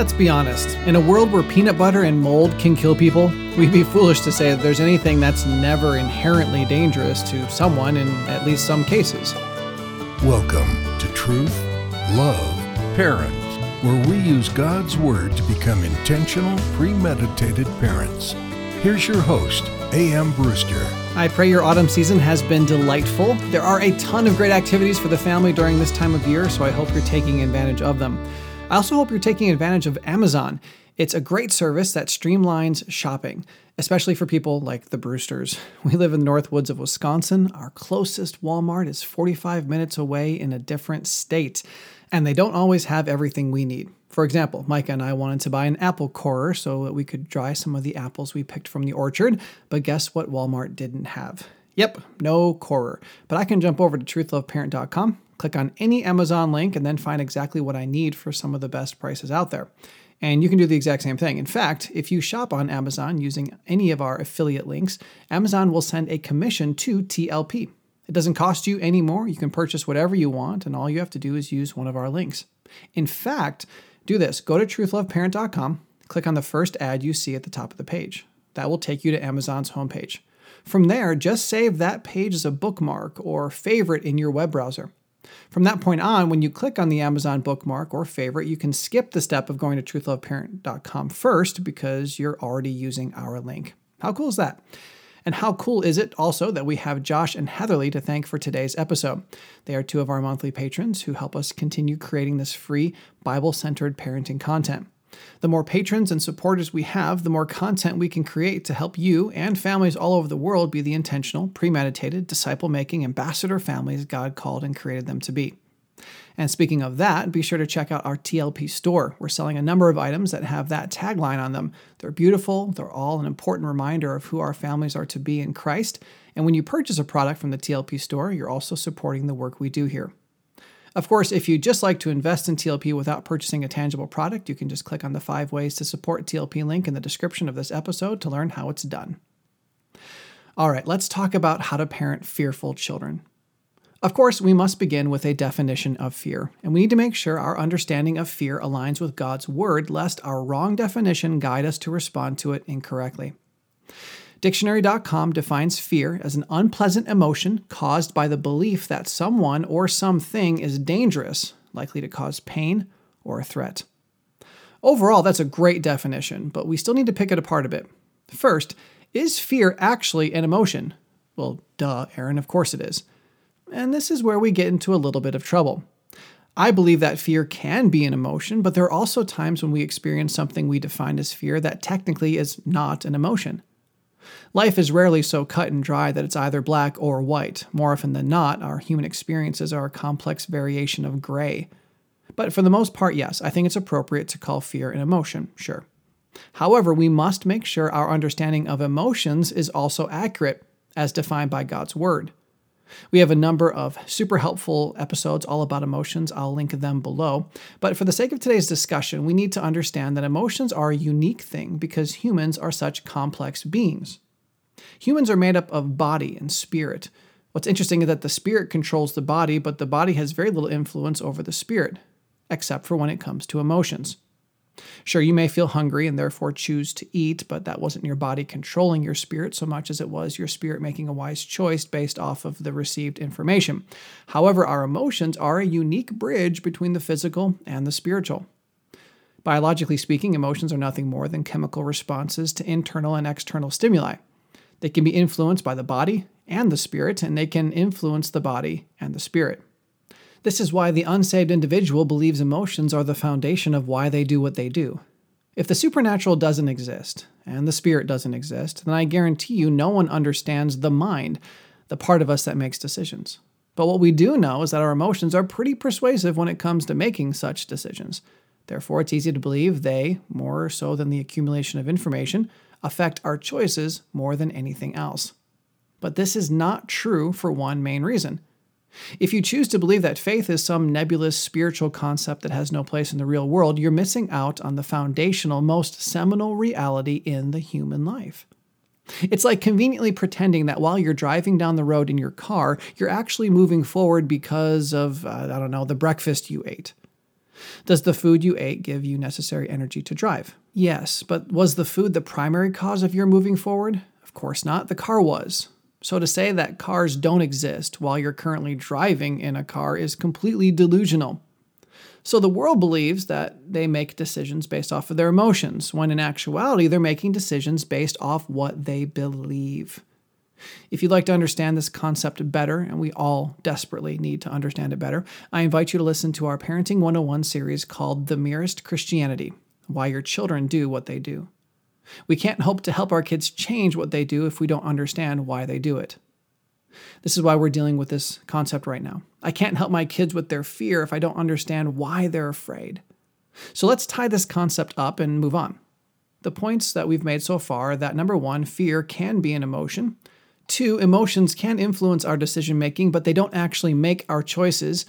Let's be honest. In a world where peanut butter and mold can kill people, we'd be foolish to say that there's anything that's never inherently dangerous to someone in at least some cases. Welcome to Truth, Love, Parents, where we use God's Word to become intentional, premeditated parents. Here's your host, A.M. Brewster. I pray your autumn season has been delightful. There are a ton of great activities for the family during this time of year, so I hope you're taking advantage of them. I also hope you're taking advantage of Amazon. It's a great service that streamlines shopping, especially for people like the Brewsters. We live in the North Woods of Wisconsin. Our closest Walmart is 45 minutes away in a different state, and they don't always have everything we need. For example, Micah and I wanted to buy an apple corer so that we could dry some of the apples we picked from the orchard, but guess what Walmart didn't have? Yep, no corer. But I can jump over to truthloveparent.com, click on any Amazon link, and then find exactly what I need for some of the best prices out there. And you can do the exact same thing. In fact, if you shop on Amazon using any of our affiliate links, Amazon will send a commission to TLP. It doesn't cost you any more. You can purchase whatever you want, and all you have to do is use one of our links. In fact, do this go to truthloveparent.com, click on the first ad you see at the top of the page. That will take you to Amazon's homepage. From there, just save that page as a bookmark or favorite in your web browser. From that point on, when you click on the Amazon bookmark or favorite, you can skip the step of going to truthloveparent.com first because you're already using our link. How cool is that? And how cool is it also that we have Josh and Heatherly to thank for today's episode? They are two of our monthly patrons who help us continue creating this free Bible centered parenting content. The more patrons and supporters we have, the more content we can create to help you and families all over the world be the intentional, premeditated, disciple making ambassador families God called and created them to be. And speaking of that, be sure to check out our TLP store. We're selling a number of items that have that tagline on them. They're beautiful, they're all an important reminder of who our families are to be in Christ. And when you purchase a product from the TLP store, you're also supporting the work we do here. Of course, if you'd just like to invest in TLP without purchasing a tangible product, you can just click on the five ways to support TLP link in the description of this episode to learn how it's done. All right, let's talk about how to parent fearful children. Of course, we must begin with a definition of fear, and we need to make sure our understanding of fear aligns with God's word, lest our wrong definition guide us to respond to it incorrectly. Dictionary.com defines fear as an unpleasant emotion caused by the belief that someone or something is dangerous, likely to cause pain or a threat. Overall, that's a great definition, but we still need to pick it apart a bit. First, is fear actually an emotion? Well, duh, Aaron, of course it is. And this is where we get into a little bit of trouble. I believe that fear can be an emotion, but there are also times when we experience something we define as fear that technically is not an emotion. Life is rarely so cut and dry that it's either black or white. More often than not, our human experiences are a complex variation of gray. But for the most part, yes, I think it's appropriate to call fear an emotion, sure. However, we must make sure our understanding of emotions is also accurate, as defined by God's Word. We have a number of super helpful episodes all about emotions. I'll link them below. But for the sake of today's discussion, we need to understand that emotions are a unique thing because humans are such complex beings. Humans are made up of body and spirit. What's interesting is that the spirit controls the body, but the body has very little influence over the spirit, except for when it comes to emotions. Sure, you may feel hungry and therefore choose to eat, but that wasn't your body controlling your spirit so much as it was your spirit making a wise choice based off of the received information. However, our emotions are a unique bridge between the physical and the spiritual. Biologically speaking, emotions are nothing more than chemical responses to internal and external stimuli. They can be influenced by the body and the spirit, and they can influence the body and the spirit. This is why the unsaved individual believes emotions are the foundation of why they do what they do. If the supernatural doesn't exist, and the spirit doesn't exist, then I guarantee you no one understands the mind, the part of us that makes decisions. But what we do know is that our emotions are pretty persuasive when it comes to making such decisions. Therefore, it's easy to believe they, more so than the accumulation of information, affect our choices more than anything else. But this is not true for one main reason. If you choose to believe that faith is some nebulous spiritual concept that has no place in the real world, you're missing out on the foundational, most seminal reality in the human life. It's like conveniently pretending that while you're driving down the road in your car, you're actually moving forward because of, uh, I don't know, the breakfast you ate. Does the food you ate give you necessary energy to drive? Yes, but was the food the primary cause of your moving forward? Of course not. The car was. So to say that cars don't exist while you're currently driving in a car is completely delusional. So the world believes that they make decisions based off of their emotions, when in actuality, they're making decisions based off what they believe. If you'd like to understand this concept better, and we all desperately need to understand it better, I invite you to listen to our Parenting 101 series called The Merest Christianity Why Your Children Do What They Do. We can't hope to help our kids change what they do if we don't understand why they do it. This is why we're dealing with this concept right now. I can't help my kids with their fear if I don't understand why they're afraid. So let's tie this concept up and move on. The points that we've made so far are that number one, fear can be an emotion. Two, emotions can influence our decision making, but they don't actually make our choices.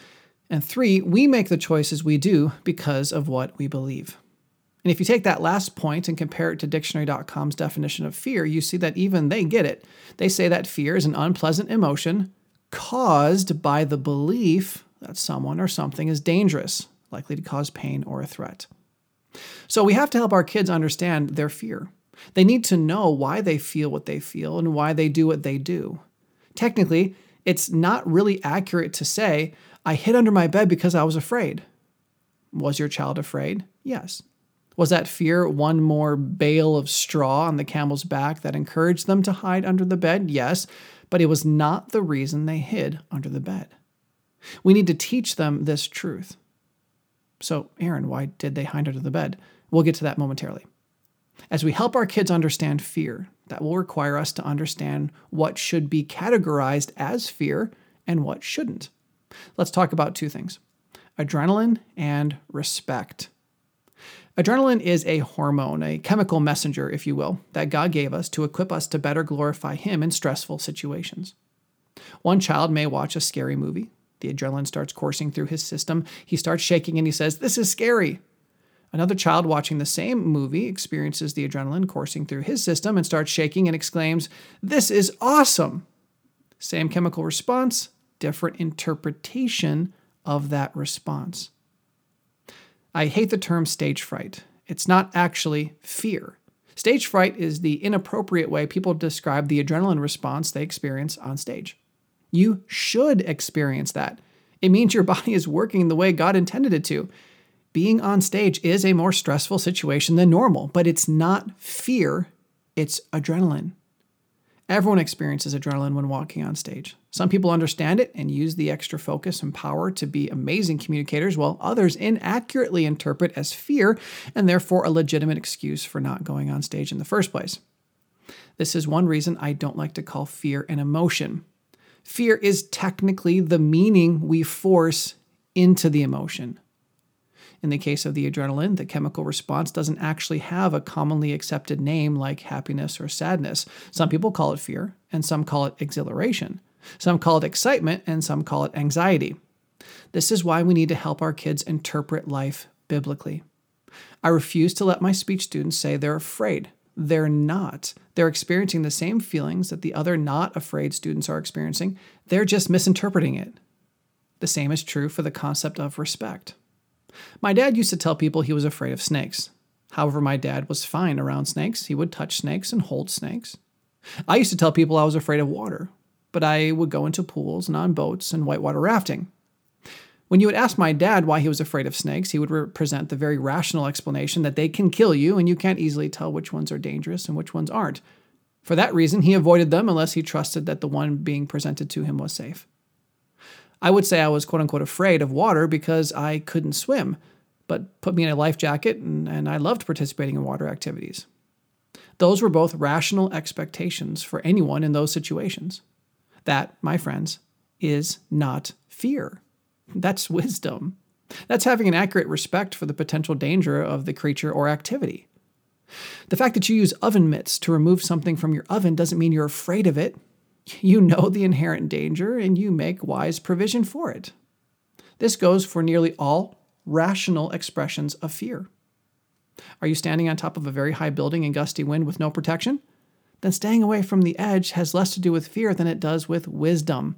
And three, we make the choices we do because of what we believe. And if you take that last point and compare it to dictionary.com's definition of fear, you see that even they get it. They say that fear is an unpleasant emotion caused by the belief that someone or something is dangerous, likely to cause pain or a threat. So we have to help our kids understand their fear. They need to know why they feel what they feel and why they do what they do. Technically, it's not really accurate to say, I hid under my bed because I was afraid. Was your child afraid? Yes. Was that fear one more bale of straw on the camel's back that encouraged them to hide under the bed? Yes, but it was not the reason they hid under the bed. We need to teach them this truth. So, Aaron, why did they hide under the bed? We'll get to that momentarily. As we help our kids understand fear, that will require us to understand what should be categorized as fear and what shouldn't. Let's talk about two things adrenaline and respect. Adrenaline is a hormone, a chemical messenger, if you will, that God gave us to equip us to better glorify Him in stressful situations. One child may watch a scary movie. The adrenaline starts coursing through his system. He starts shaking and he says, This is scary. Another child watching the same movie experiences the adrenaline coursing through his system and starts shaking and exclaims, This is awesome. Same chemical response, different interpretation of that response. I hate the term stage fright. It's not actually fear. Stage fright is the inappropriate way people describe the adrenaline response they experience on stage. You should experience that. It means your body is working the way God intended it to. Being on stage is a more stressful situation than normal, but it's not fear, it's adrenaline. Everyone experiences adrenaline when walking on stage. Some people understand it and use the extra focus and power to be amazing communicators, while others inaccurately interpret as fear and therefore a legitimate excuse for not going on stage in the first place. This is one reason I don't like to call fear an emotion. Fear is technically the meaning we force into the emotion. In the case of the adrenaline, the chemical response doesn't actually have a commonly accepted name like happiness or sadness. Some people call it fear, and some call it exhilaration. Some call it excitement, and some call it anxiety. This is why we need to help our kids interpret life biblically. I refuse to let my speech students say they're afraid. They're not. They're experiencing the same feelings that the other not afraid students are experiencing. They're just misinterpreting it. The same is true for the concept of respect. My dad used to tell people he was afraid of snakes. However, my dad was fine around snakes. He would touch snakes and hold snakes. I used to tell people I was afraid of water, but I would go into pools and on boats and whitewater rafting. When you would ask my dad why he was afraid of snakes, he would present the very rational explanation that they can kill you and you can't easily tell which ones are dangerous and which ones aren't. For that reason, he avoided them unless he trusted that the one being presented to him was safe. I would say I was quote unquote afraid of water because I couldn't swim, but put me in a life jacket and, and I loved participating in water activities. Those were both rational expectations for anyone in those situations. That, my friends, is not fear. That's wisdom. That's having an accurate respect for the potential danger of the creature or activity. The fact that you use oven mitts to remove something from your oven doesn't mean you're afraid of it. You know the inherent danger and you make wise provision for it. This goes for nearly all rational expressions of fear. Are you standing on top of a very high building in gusty wind with no protection? Then staying away from the edge has less to do with fear than it does with wisdom.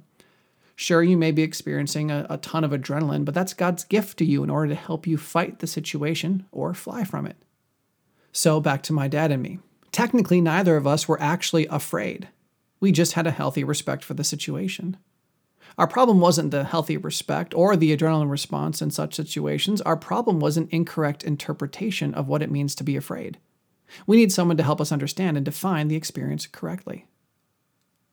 Sure, you may be experiencing a, a, ton of adrenaline, but that's God's gift to you in order to help you fight the situation or fly from it. So, back to my dad and me. Technically, neither of us were actually afraid. We just had a healthy respect for the situation. Our problem wasn't the healthy respect or the adrenaline response in such situations. Our problem was an incorrect interpretation of what it means to be afraid. We need someone to help us understand and define the experience correctly.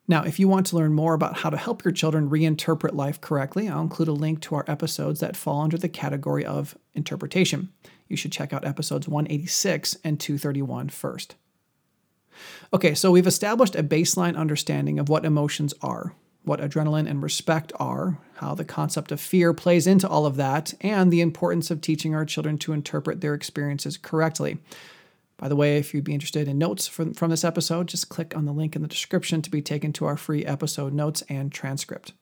Now, if you want to learn more about how to help your children reinterpret life correctly, I'll include a link to our episodes that fall under the category of interpretation. You should check out episodes 186 and 231 first. Okay, so we've established a baseline understanding of what emotions are, what adrenaline and respect are, how the concept of fear plays into all of that, and the importance of teaching our children to interpret their experiences correctly. By the way, if you'd be interested in notes from, from this episode, just click on the link in the description to be taken to our free episode notes and transcript.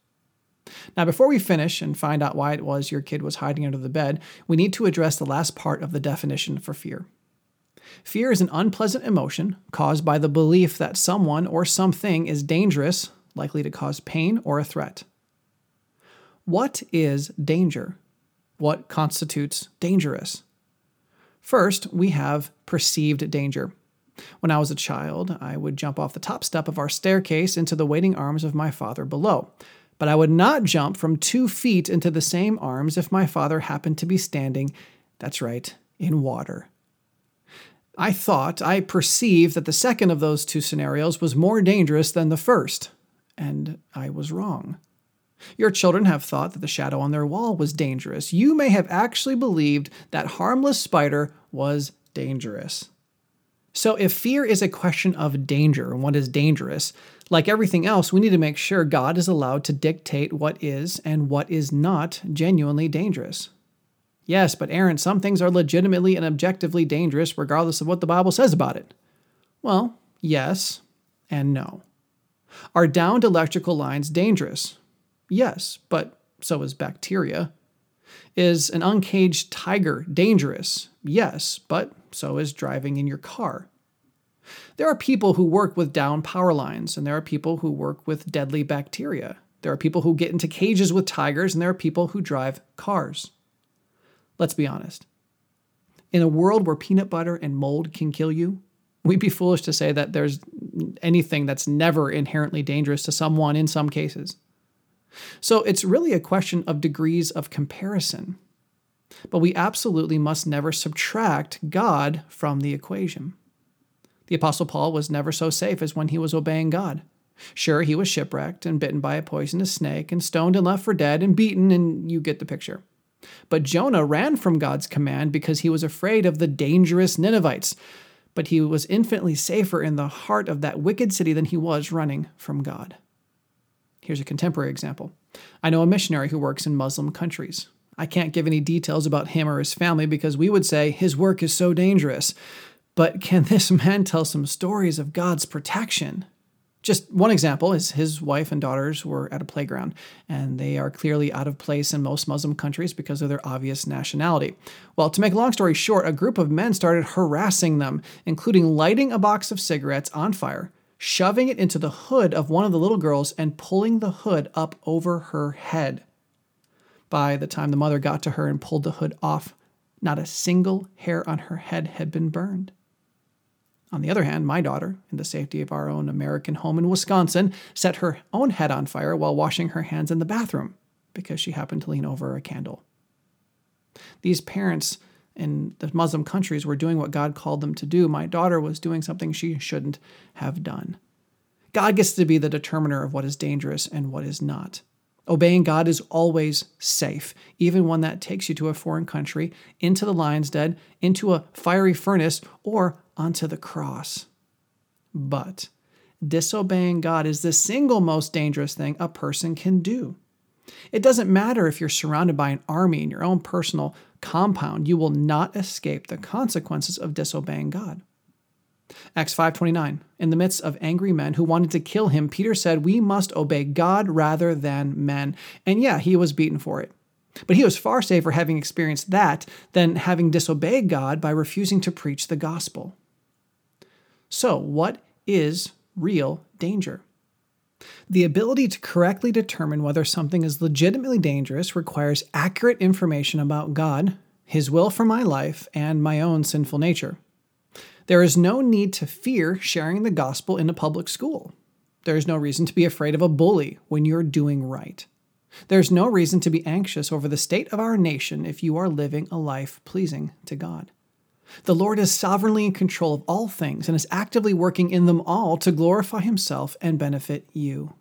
Now, before we finish and find out why it was your kid was hiding under the bed, we need to address the last part of the definition for fear. Fear is an unpleasant emotion caused by the belief that someone or something is dangerous, likely to cause pain or a threat. What is danger? What constitutes dangerous? First, we have perceived danger. When I was a child, I would jump off the top step of our staircase into the waiting arms of my father below. But I would not jump from two feet into the same arms if my father happened to be standing, that's right, in water. I thought, I perceived that the second of those two scenarios was more dangerous than the first, and I was wrong. Your children have thought that the shadow on their wall was dangerous. You may have actually believed that harmless spider was dangerous. So, if fear is a question of danger and what is dangerous, like everything else, we need to make sure God is allowed to dictate what is and what is not genuinely dangerous. Yes, but Aaron, some things are legitimately and objectively dangerous regardless of what the Bible says about it. Well, yes and no. Are downed electrical lines dangerous? Yes, but so is bacteria. Is an uncaged tiger dangerous? Yes, but so is driving in your car. There are people who work with down power lines, and there are people who work with deadly bacteria. There are people who get into cages with tigers, and there are people who drive cars. Let's be honest. In a world where peanut butter and mold can kill you, we'd be foolish to say that there's anything that's never inherently dangerous to someone in some cases. So it's really a question of degrees of comparison. But we absolutely must never subtract God from the equation. The Apostle Paul was never so safe as when he was obeying God. Sure, he was shipwrecked and bitten by a poisonous snake and stoned and left for dead and beaten, and you get the picture. But Jonah ran from God's command because he was afraid of the dangerous Ninevites. But he was infinitely safer in the heart of that wicked city than he was running from God. Here's a contemporary example. I know a missionary who works in Muslim countries. I can't give any details about him or his family because we would say his work is so dangerous. But can this man tell some stories of God's protection? Just one example is his wife and daughters were at a playground, and they are clearly out of place in most Muslim countries because of their obvious nationality. Well, to make a long story short, a group of men started harassing them, including lighting a box of cigarettes on fire, shoving it into the hood of one of the little girls and pulling the hood up over her head. By the time the mother got to her and pulled the hood off, not a single hair on her head had been burned. On the other hand, my daughter, in the safety of our own American home in Wisconsin, set her own head on fire while washing her hands in the bathroom because she happened to lean over a candle. These parents in the Muslim countries were doing what God called them to do. My daughter was doing something she shouldn't have done. God gets to be the determiner of what is dangerous and what is not. Obeying God is always safe, even when that takes you to a foreign country, into the lion's den, into a fiery furnace, or onto the cross. But disobeying God is the single most dangerous thing a person can do. It doesn't matter if you're surrounded by an army in your own personal compound, you will not escape the consequences of disobeying God. Acts 5:29 In the midst of angry men who wanted to kill him Peter said we must obey God rather than men. And yeah, he was beaten for it. But he was far safer having experienced that than having disobeyed God by refusing to preach the gospel. So, what is real danger? The ability to correctly determine whether something is legitimately dangerous requires accurate information about God, His will for my life, and my own sinful nature. There is no need to fear sharing the gospel in a public school. There is no reason to be afraid of a bully when you're doing right. There's no reason to be anxious over the state of our nation if you are living a life pleasing to God. The Lord is sovereignly in control of all things and is actively working in them all to glorify Himself and benefit you.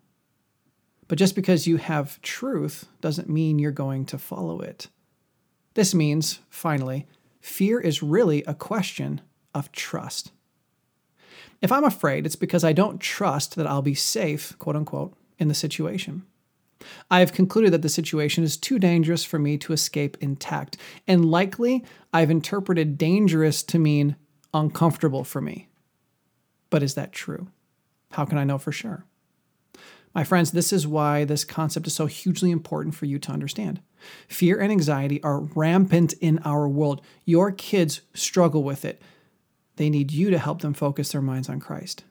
But just because you have truth doesn't mean you're going to follow it. This means, finally, fear is really a question of trust. If I'm afraid, it's because I don't trust that I'll be safe, quote unquote, in the situation. I have concluded that the situation is too dangerous for me to escape intact, and likely I've interpreted dangerous to mean uncomfortable for me. But is that true? How can I know for sure? My friends, this is why this concept is so hugely important for you to understand. Fear and anxiety are rampant in our world. Your kids struggle with it. They need you to help them focus their minds on Christ.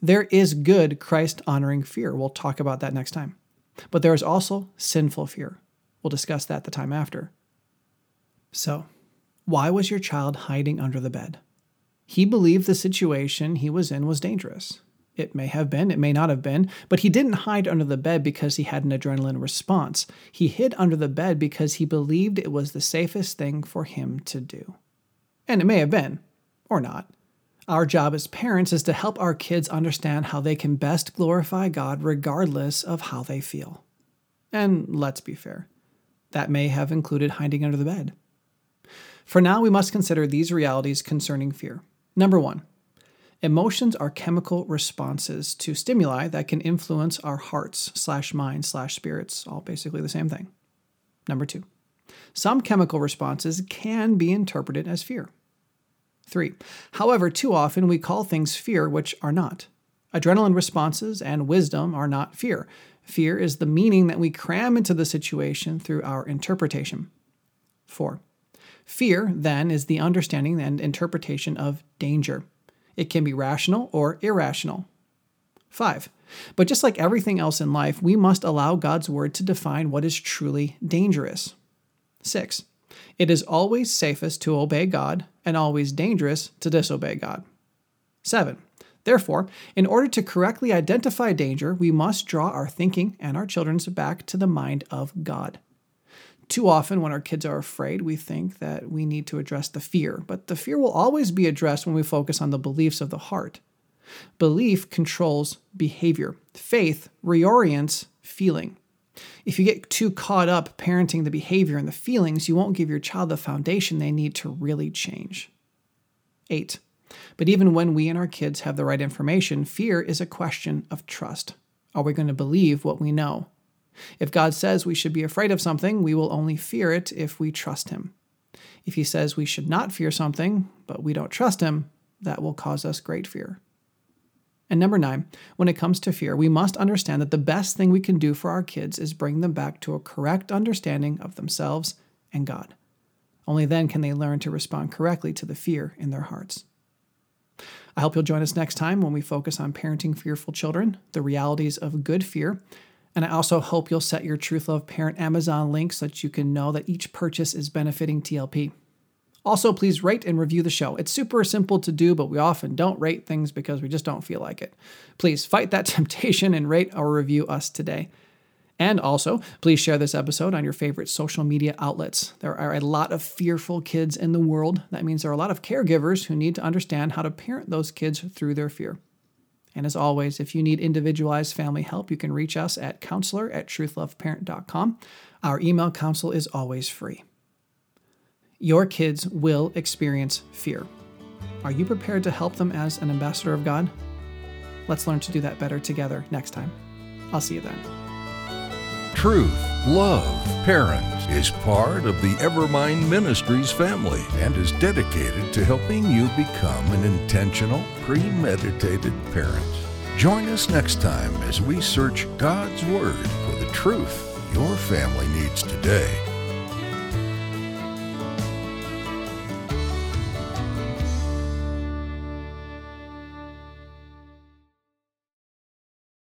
There is good Christ honoring fear. We'll talk about that next time. But there is also sinful fear. We'll discuss that the time after. So, why was your child hiding under the bed? He believed the situation he was in was dangerous. It may have been, it may not have been, but he didn't hide under the bed because he had an adrenaline response. He hid under the bed because he believed it was the safest thing for him to do. And it may have been, or not. Our job as parents is to help our kids understand how they can best glorify God regardless of how they feel. And let's be fair, that may have included hiding under the bed. For now, we must consider these realities concerning fear. Number one, emotions are chemical responses to stimuli that can influence our hearts slash minds slash spirits, all basically the same thing. Number two, some chemical responses can be interpreted as fear. Three, however, too often we call things fear which are not. Adrenaline responses and wisdom are not fear. Fear is the meaning that we cram into the situation through our interpretation. Four, fear then is the understanding and interpretation of danger. It can be rational or irrational. Five, but just like everything else in life, we must allow God's word to define what is truly dangerous. Six, it is always safest to obey God and always dangerous to disobey God. 7. Therefore, in order to correctly identify danger, we must draw our thinking and our children's back to the mind of God. Too often, when our kids are afraid, we think that we need to address the fear, but the fear will always be addressed when we focus on the beliefs of the heart. Belief controls behavior, faith reorients feeling. If you get too caught up parenting the behavior and the feelings, you won't give your child the foundation they need to really change. 8. But even when we and our kids have the right information, fear is a question of trust. Are we going to believe what we know? If God says we should be afraid of something, we will only fear it if we trust Him. If He says we should not fear something, but we don't trust Him, that will cause us great fear. And number nine, when it comes to fear, we must understand that the best thing we can do for our kids is bring them back to a correct understanding of themselves and God. Only then can they learn to respond correctly to the fear in their hearts. I hope you'll join us next time when we focus on parenting fearful children, the realities of good fear. And I also hope you'll set your Truth Love Parent Amazon link so that you can know that each purchase is benefiting TLP. Also, please rate and review the show. It's super simple to do, but we often don't rate things because we just don't feel like it. Please fight that temptation and rate or review us today. And also, please share this episode on your favorite social media outlets. There are a lot of fearful kids in the world. That means there are a lot of caregivers who need to understand how to parent those kids through their fear. And as always, if you need individualized family help, you can reach us at counselor at truthloveparent.com. Our email counsel is always free. Your kids will experience fear. Are you prepared to help them as an ambassador of God? Let's learn to do that better together next time. I'll see you then. Truth, Love, Parents is part of the Evermind Ministries family and is dedicated to helping you become an intentional, premeditated parent. Join us next time as we search God's Word for the truth your family needs today